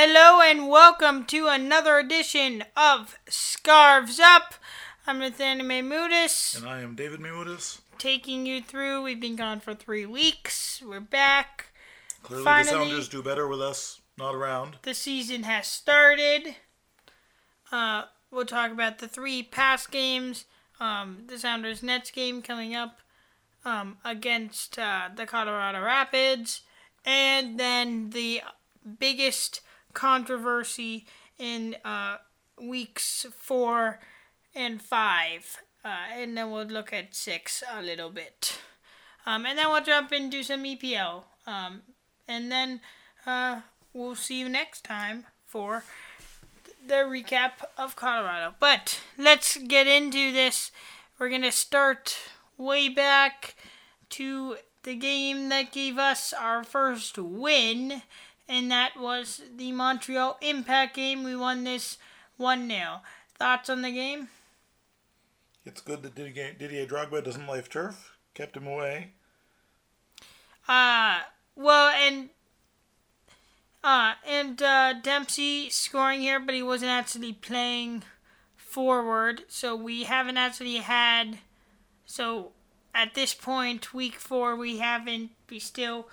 Hello and welcome to another edition of Scarves Up. I'm Nathaniel Maymudis, And I am David Miwoodis. taking you through. We've been gone for three weeks. We're back. Clearly, Finally- the Sounders do better with us not around. The season has started. Uh, we'll talk about the three past games. Um, the Sounders Nets game coming up um, against uh, the Colorado Rapids, and then the biggest controversy in uh, weeks four and five, uh, and then we'll look at six a little bit, um, and then we'll jump into some EPL, um, and then uh, we'll see you next time for the recap of Colorado. But let's get into this. We're going to start way back to the game that gave us our first win, and that was the Montreal Impact game. We won this 1 0. Thoughts on the game? It's good that Didier, Didier Drogba doesn't like turf. Kept him away. Uh, well, and uh, and uh, Dempsey scoring here, but he wasn't actually playing forward, so we haven't actually had. So at this point, week four, we haven't. We still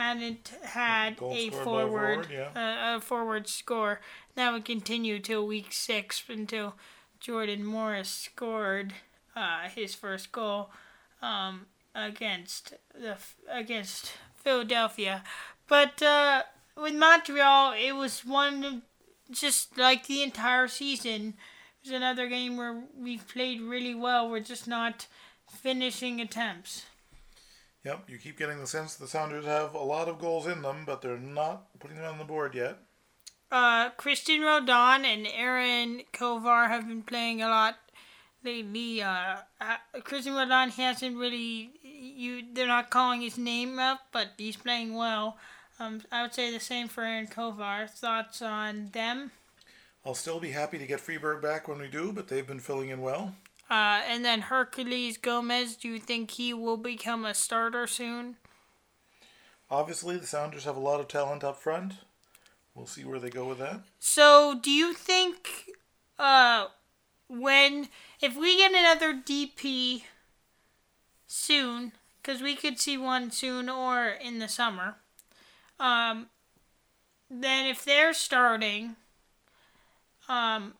hadn't had Goal a a forward, forward, yeah. uh, a forward score. That would continue till week six until Jordan Morris scored uh, his first goal um, against the against Philadelphia. But uh, with Montreal, it was one of just like the entire season. It was another game where we played really well. We're just not finishing attempts. Yep, you keep getting the sense the Sounders have a lot of goals in them, but they're not putting them on the board yet. Uh, Cristian Roldan and Aaron Kovar have been playing a lot lately. Uh, uh, Cristian Roldan hasn't really you. They're not calling his name up, but he's playing well. Um, I would say the same for Aaron Kovar. Thoughts on them? I'll still be happy to get Friberg back when we do, but they've been filling in well. Uh, and then Herculez Gomez. Do you think he will become a starter soon? Obviously, the Sounders have a lot of talent up front. We'll see where they go with that. So, do you think uh, when if we get another DP soon, because we could see one soon or in the summer, um, then if they're starting, um,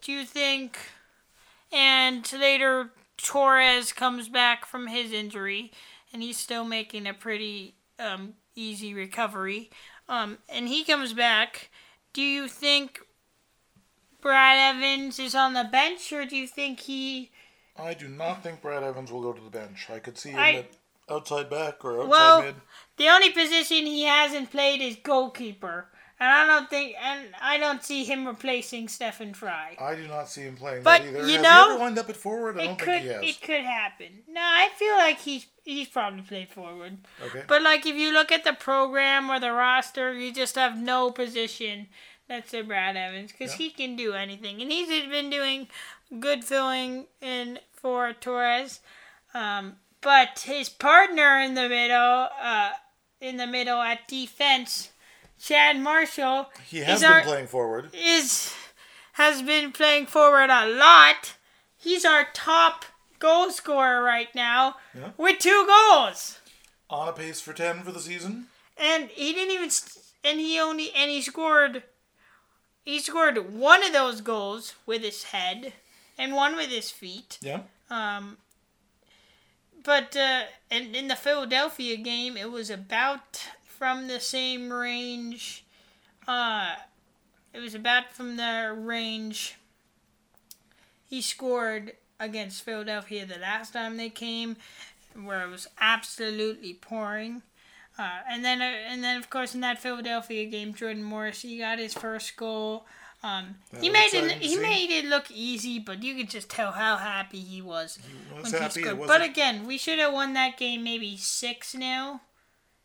do you think? And later, Torres comes back from his injury, and he's still making a pretty um, easy recovery. Um, and he comes back. Do you think Brad Evans is on the bench, or do you think he? I do not think Brad Evans will go to the bench. I could see him I- at outside back or outside Well- mid. The only position he hasn't played is goalkeeper, and I don't think, and I don't see him replacing Stefan Frei. I do not see him playing But, that either. you has know, he ever lined up at forward? I It don't could, think he has. it could happen. No, I feel like he's he's probably played forward. Okay. But like if you look at the program or the roster, you just have no position that's a Brad Evans because Yeah. he can do anything, and he's been doing good filling in for Torres. Um, but his partner in the middle, uh, in the middle at defense, Chad Marshall He has been our- playing forward. is has been playing forward a lot. He's our top goal scorer right now Yeah. with two goals. On a pace for 10 for the season. And he didn't even and he only and he scored he scored one of those goals with his head and one with his feet. Yeah. Um but uh in, in the Philadelphia game it was about from the same range uh it was about from the range he scored against Philadelphia the last time they came where it was absolutely pouring uh, and then, uh, and then, of course, in that Philadelphia game, Jordan Morris he got his first goal. Um, he made it. He see. made it look easy, but you could just tell how happy he was He was he happy. It But again, we should have won that game maybe six 0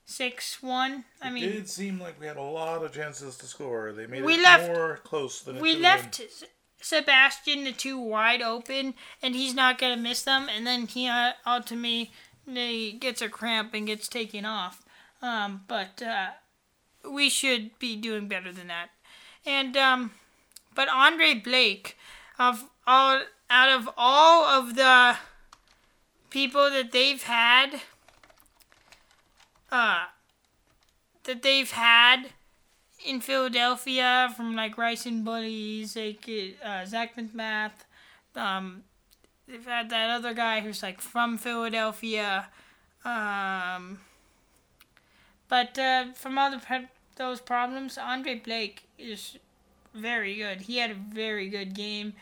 six one. I it mean, did seem like we had a lot of chances to score. They made We it left- more close than we left S- Sebastien Le Toux wide open, and he's not gonna miss them. And then he uh, ultimately he gets a cramp and gets taken off. Um, but uh, we should be doing better than that. And um, but Andre Blake, of all out of all of the people that they've had, uh, that they've had in Philadelphia from like Rais M'Bolhi, like uh, Zac MacMath, um, they've had that other guy who's like from Philadelphia. Um, but uh, from all the those problems, Andre Blake is very good. He had a very good game.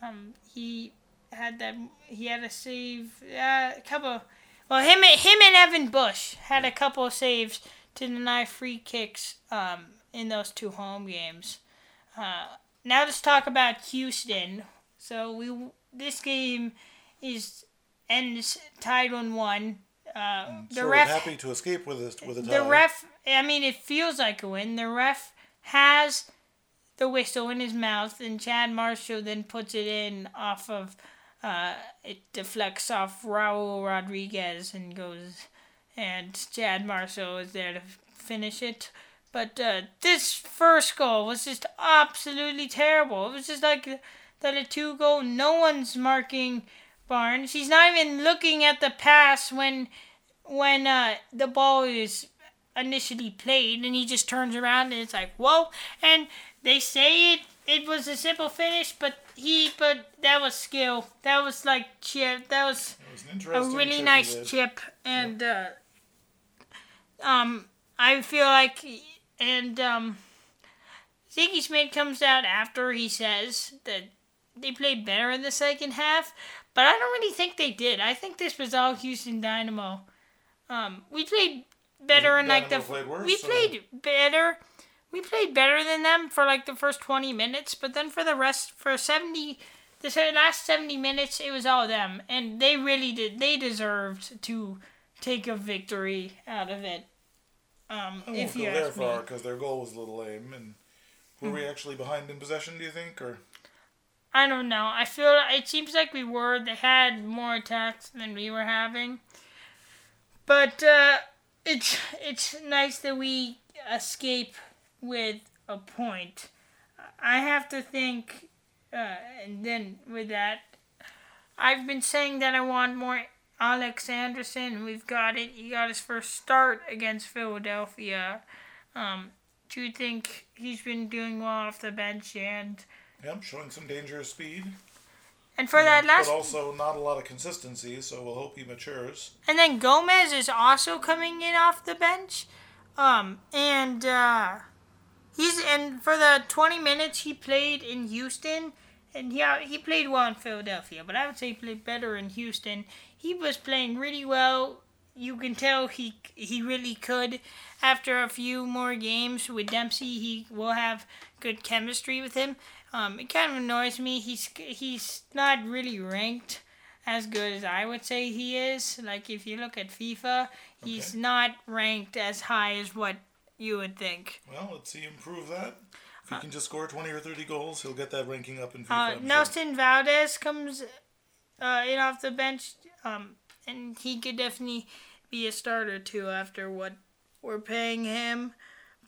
Um, he had that. He had a save. Uh, a couple. Well, him him and Evan Bush had a couple of saves to deny free kicks um, in those two home games. Uh, now let's talk about Houston. So we this game is ends tied on one. Uh, the so ref happy to escape with this with a tie. the ref. I mean, it feels like a win. The ref has the whistle in his mouth, and Chad Marshall then puts it in off of. Uh, it deflects off Raul Rodriguez and goes, and Chad Marshall is there to finish it. But uh, this first goal was just absolutely terrible. It was just like that a two goal. No one's marking Barnes. He's not even looking at the pass when when uh, the ball is initially played, and he just turns around and it's like whoa. And they say it it was a simple finish, but he but that was skill. That was like chip. That was a really nice chip, and uh, um, I feel like and um, Sigi Schmid comes out after he says that they played better in the second half, but I don't really think they did. I think this was all Houston Dynamo. Um, we played better in like the played worse, we or- played better. We played better than them for like the first twenty minutes, but then for the rest for seventy, the last seventy minutes, it was all them, and they really did. They deserved to take a victory out of it. Um, I won't if go there far because their goal was a little lame. And were Hmm. we actually behind in possession? Do you think, or I don't know. I feel it seems like we were. They had more attacks than we were having, but uh, it's it's nice that we escape with a point. I have to think, uh, and then with that, I've been saying that I want more Oalex Anderson. We've got it. He got his first start against Philadelphia. Um, do you think he's been doing well off the bench and? yep, showing some dangerous speed, And for that last but also not a lot of consistency. So we'll hope he matures. And then Gomez is also coming in off the bench. Um, and uh, he's and for the 20 minutes he played in Houston, and he he played well in Philadelphia, but I would say he played better in Houston. He was playing really well. You can tell he he really could. After a few more games with Dempsey, he will have good chemistry with him. Um, it kind of annoys me. He's he's not really ranked as good as I would say he is. Like if you look at FIFA, he's Okay. not ranked as high as what you would think. Well, let's see him prove that. If he can just score 20 or 30 goals, he'll get that ranking up in FIFA. Uh, I'm sure. Nelson Valdez comes uh, in off the bench, um, and he could definitely be a starter too after what we're paying him.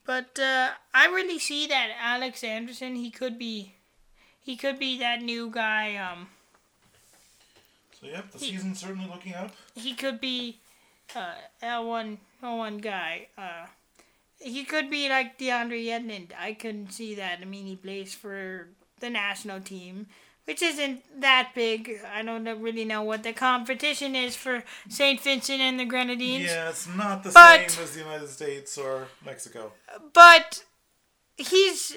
But uh, I really see that Oalex Anderson. He could be, he could be that new guy. Um, So, yep, the he- season's certainly looking up. he could be uh, L one L one guy. He could be like DeAndre Edmond. I couldn't see that. I mean, he plays for the national team, which isn't that big. I don't really know what the competition is for St. Vincent and the Grenadines. Yeah, it's not the But- same as the United States or Mexico. But he's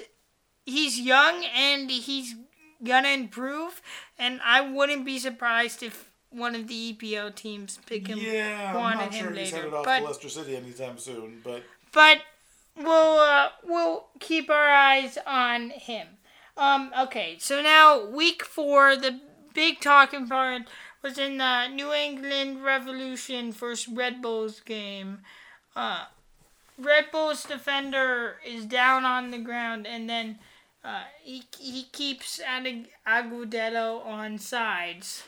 he's young and he's gonna improve, and I wouldn't be surprised if one of the EPL teams pick him. Yeah, I'm wanted not him sure he's later, headed off but- to Leicester City anytime soon, but but we'll uh, we'll keep our eyes on him. Um, okay, so now week four, the big talking part was in the New England Revolution versus Red Bulls game. Uh, Red Bulls defender is down on the ground, and then uh, he he keeps adding Agudelo on sides.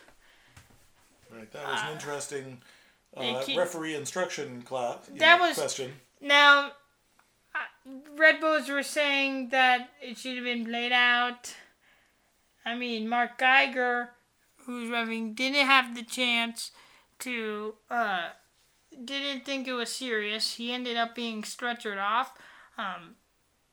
right, that was an interesting uh, keep- referee instruction class. That was- question. Now, uh, Red Bulls were saying that it should have been played out. I mean, Mark Geiger, who's revving, didn't have the chance to. Uh, didn't think it was serious. He ended up being stretchered off. Um,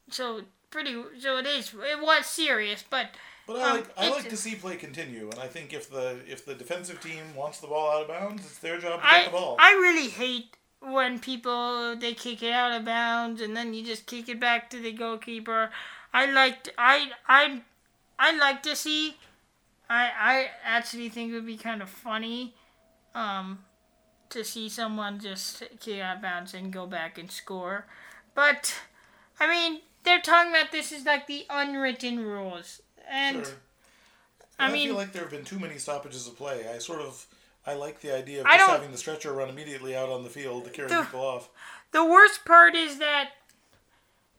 so pretty. So it is. It was serious, but. But I Um, like I like to see play continue, and I think if the if the defensive team wants the ball out of bounds, it's their job to I get the ball. I really hate when people they kick it out of bounds and then you just kick it back to the goalkeeper. I liked I I I like to see. I I actually think it would be kind of funny, um, to see someone just kick out of bounds and go back and score, but I mean they're talking about this is like the unwritten rules and. Sure. I I, mean- feel like there have been too many stoppages of play. I sort of I like the idea of I just having the stretcher run immediately out on the field to carry The- people off. The worst part is that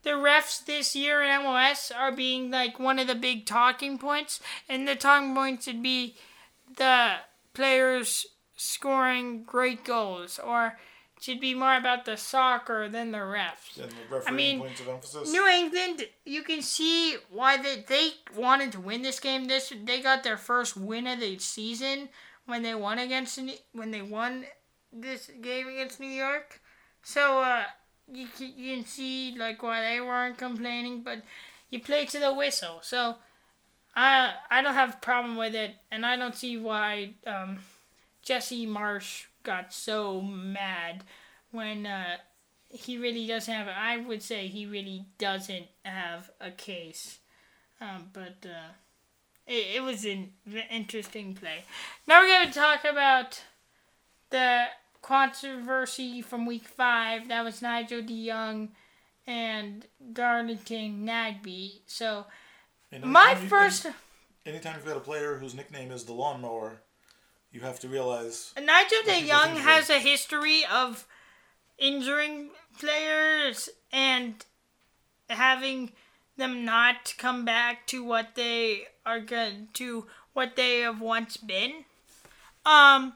the refs this year in MLS are being like one of the big talking points, and the talking points would be the players scoring great goals, or it should be more about the soccer than the refs. And the refereeing mean, points of emphasis. New England, you can see why they, they wanted to win this game. This they got their first win of the season when they won against when they won this game against New York. So uh, you you can see like why they weren't complaining, but you play to the whistle. So I I don't have a problem with it, and I don't see why um, Jesse Marsch got so mad when. Uh, he really doesn't have. I would say he really doesn't have a case, um, but uh, it, it was an interesting play. Now we're going to talk about the controversy from week five. That was Nigel de Jong and Darlington Nagbe. So my you- first any- anytime you've got a player whose nickname is the lawnmower, you have to realize Nigel de Jong has a history of injuring players and having them not come back to what they are good to what they have once been. Um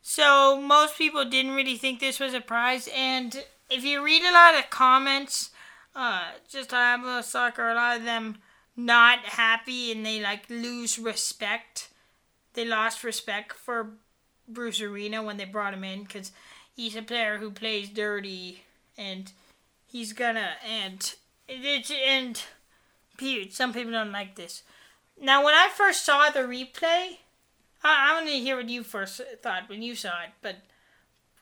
so most people didn't really think this was a prize and if you read a lot of comments uh just on Apple Soccer a lot of them not happy and they like lose respect. They lost respect for Bruce Arena when they brought him in because he's a player who plays dirty and he's gonna and it's and pe- some people don't like this. Now, when I first saw the replay, I, I want to hear what you first thought when you saw it. But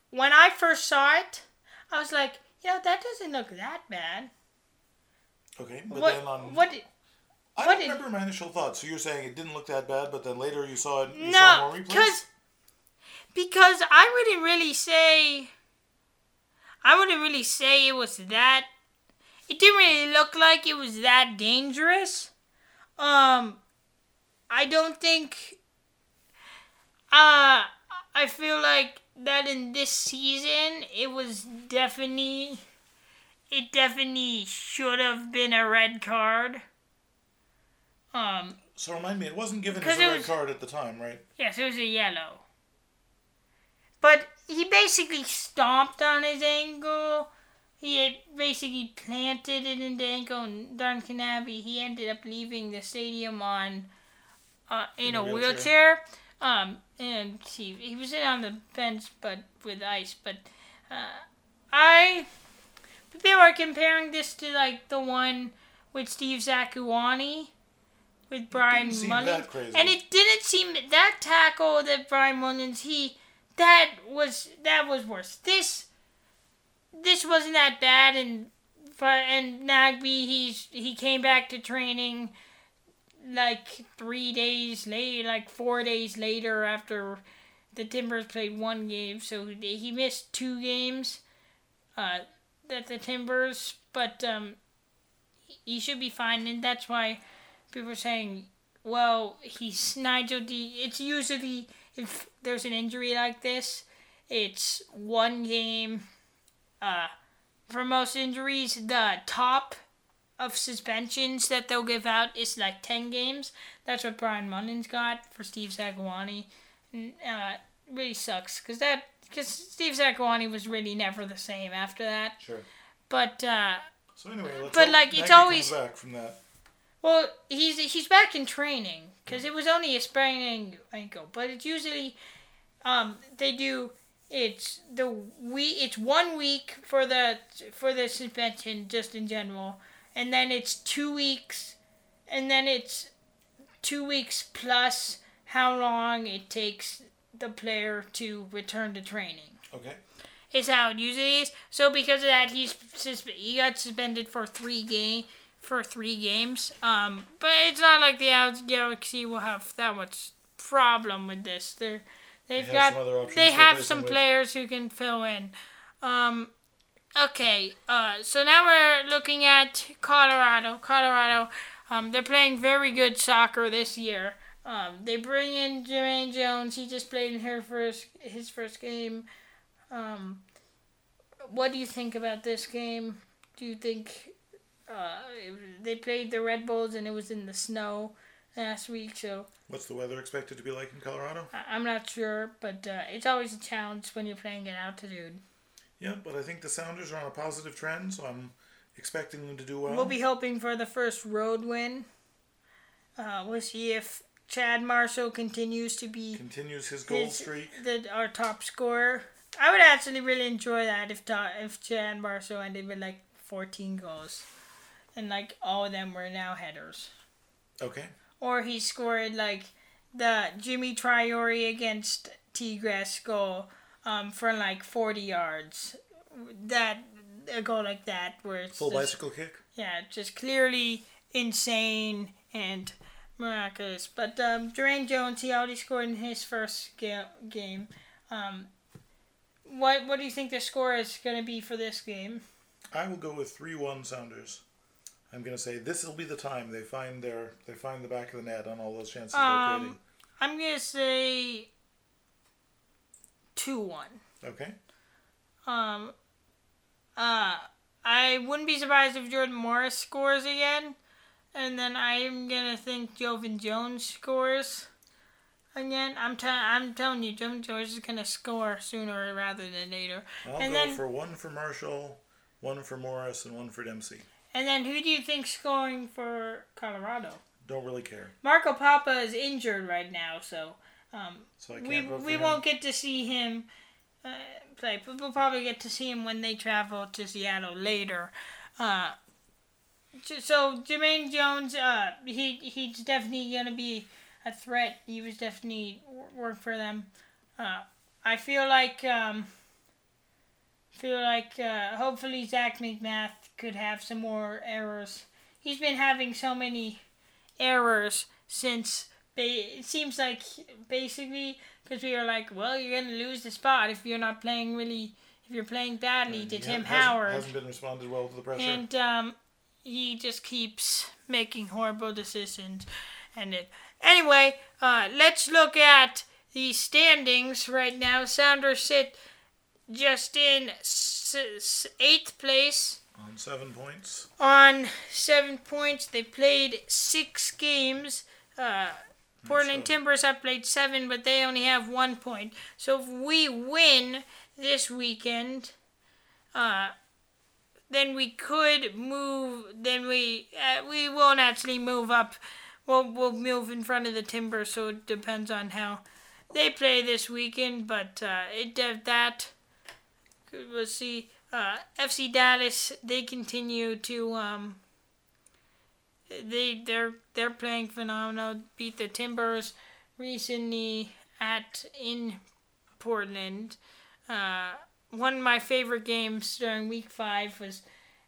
when I first saw it, I was like, you know, that doesn't look that bad. okay, but what? then on what? I what remember my initial thoughts. So you're saying it didn't look that bad, but then later you saw it. You No, more because because I wouldn't really say I wouldn't really say it was that. It didn't really look like it was that dangerous. Um, I don't think. Uh, I feel like that in this season it was definitely. It definitely should have been a red card. Um, So remind me, it wasn't given as a red was- card at the time, right? Yes, it was a yellow. But he basically stomped on his ankle. He had basically planted it in the ankle, and Duncan Abbey, he ended up leaving the stadium on uh, in, In a wheelchair. wheelchair. Um, and he he was in on the bench, but with ice. But uh, I people are comparing this to like the one with Steve Zakuani with Brian Mullan, and it didn't seem that tackle that Brian Mullan he that was that was worse. This this wasn't that bad, and and Nagbe he's he came back to training like three days later, like four days later after the Timbers played one game, so he missed two games. Uh, that the Timbers, but um, he should be fine, and that's why people are saying, well, he's Nigel D. It's usually if there's an injury like this, it's one game. Uh, for most injuries, the top of suspensions that they'll give out is like 10 games. That's what Brian Mullan got for Steve Zakuani. And, uh, really sucks because that because Steve Zakuani was really never the same after that. Sure. But uh, So anyway, let's But, like, it's always- back from that. Well, he's he's back in training because it was only a sprained ankle, but it's usually um they do it's the we it's one week for the for the suspension just in general, and then it's two weeks, and then it's two weeks plus how long it takes the player to return to training Okay. is how it usually is. So because of that, he's susp- he got suspended for three game for three games. Um, but it's not like the Al- Galaxy will have that much problem with this. They're they've They got some they have some with. players who can fill in. Um, okay. Uh, so now we're looking at Colorado. Colorado. Um, they're playing very good soccer this year. Um, they bring in Jermaine Jones. He just played in her first his first game. Um, what do you think about this game? Do you think uh, they played the Red Bulls and it was in the snow last week? So What's the weather expected to be like in Colorado? I- I'm not sure, but uh, it's always a challenge when you're playing at altitude. Yeah, but I think the Sounders are on a positive trend, so I'm expecting them to do well. We'll be hoping for the first road win. Uh, we'll see if Chad Marshall continues to be Continues his goal his- streak. the our top scorer. I would actually really enjoy that if ta- if Chad Marshall ended with like 14 goals, and like all of them were now headers, Okay. Or he scored like the Jimmy Triori against Tigres goal um, for like 40 yards. That a goal like that where it's Full just- bicycle kick. yeah, just clearly insane and miraculous. But um, Dwayne Jones, he already scored in his first ga- game. Um, what what do you think the score is going to be for this game? I will go with three one Sounders. I'm gonna say this will be the time they find their they find the back of the net on all those chances they're Um, creating. I'm going to say two one. Okay. Um, uh, I wouldn't be surprised if Jordan Morris scores again, and then I'm gonna think Jovan Jones scores again. I'm t- I'm telling you, Jovan Jones is gonna score sooner rather than later. I'll And go then- for one for Marshall, one for Morris, and one for Dempsey. And then who do you think scoring for Colorado? Don't really care. Marco Pappa is injured right now, so um, So we we him. won't get to see him uh, play, but we'll probably get to see him when they travel to Seattle later. Uh, so Jermaine Jones, uh, he he's definitely gonna be a threat. He was definitely work for them. Uh, I feel like um, feel like uh, hopefully Zac MacMath could have some more errors. He's been having so many errors since ba- it seems like basically because we were like, well, you're gonna lose the spot if you're not playing really if you're playing badly to Tim Howard, hasn't been responded well to the pressure. and um, he just keeps making horrible decisions. And it anyway, uh, let's look at the standings right now. Sounders sit just in s- s- eighth place on seven points. on seven points. They played six games. Uh, Portland So- Timbers have played seven, but they only have one point. So if we win this weekend, uh, then we could move. Then we uh, we won't actually move up. We'll we'll move in front of the Timbers. So it depends on how they play this weekend. But uh, it that. We'll see. Uh, FC Dallas they continue to um, they they're they're playing phenomenal. Beat the Timbers recently at in Portland. Uh, one of my favorite games during Week Five was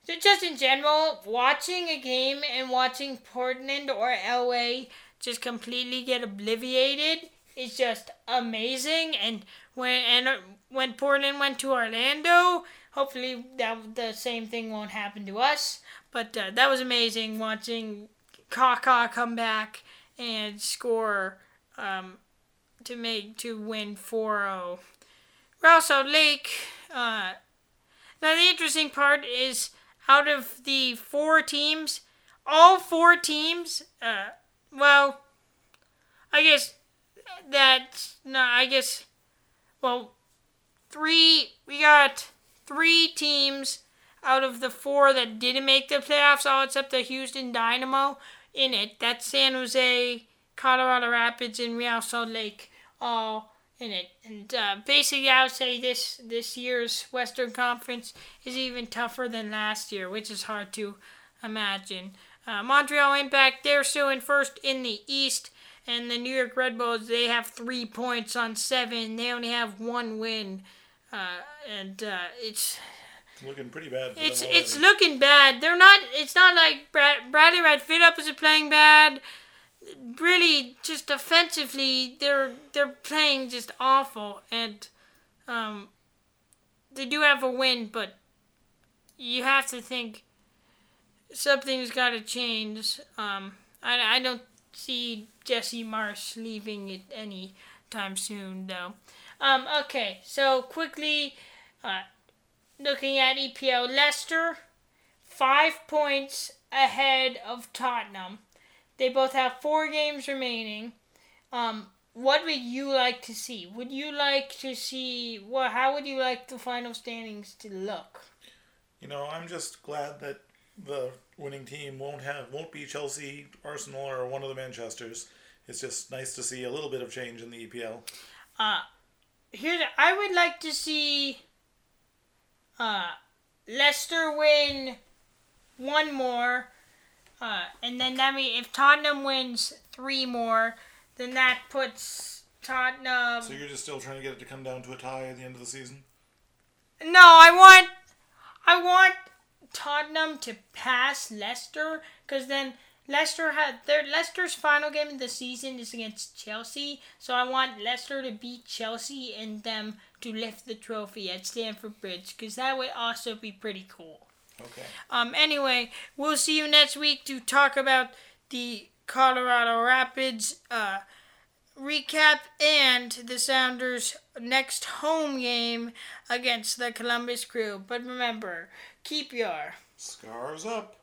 ju- just in general watching a game and watching Portland or LA just completely get obliterated is just amazing. And when and when Portland went to Orlando, hopefully that the same thing won't happen to us. But uh, that was amazing watching Kaka come back and score um, to make to win 4-0. Real Salt Lake. Uh, now the interesting part is out of the four teams, all four teams. Uh, well, I guess that no, I guess. Well, three. We got three teams out of the four that didn't make the playoffs, all except the Houston Dynamo in it. That's San Jose, Colorado Rapids, and Real Salt Lake all in it. And uh, basically, I would say this this year's Western Conference is even tougher than last year, which is hard to imagine. Uh, Montreal Impact, they're still in first in the East. And the New York Red Bulls, they have three points on seven. They only have one win. Uh, and uh, it's looking pretty bad. it's it's looking bad. They're not. It's not like Brad, Bradley Phillips is playing bad. Really, just offensively, they're they're playing just awful, and um, they do have a win, but you have to think something's got to change. Um, I I don't see Jesse Marsch leaving it any time soon, though. Um, okay, so quickly, uh, looking at EPL, Leicester, five points ahead of Tottenham. They both have four games remaining. Um, what would you like to see? Would you like to see what? How would you like the final standings to look? You know, I'm just glad that the winning team won't have won't be Chelsea, Arsenal, or one of the Manchester's. It's just nice to see a little bit of change in the EPL. Uh, here I would like to see uh, Leicester win one more, uh, and then that means if Tottenham wins three more, then that puts Tottenham. So you're just still trying to get it to come down to a tie at the end of the season? No, I want, I want Tottenham to pass Leicester because then Leicester had their Leicester's final game of the season is against Chelsea, so I want Leicester to beat Chelsea and them to lift the trophy at Stamford Bridge because that would also be pretty cool. Okay. Um. Anyway, we'll see you next week to talk about the Colorado Rapids uh, recap and the Sounders' next home game against the Columbus Crew. But remember, keep your Scarves up.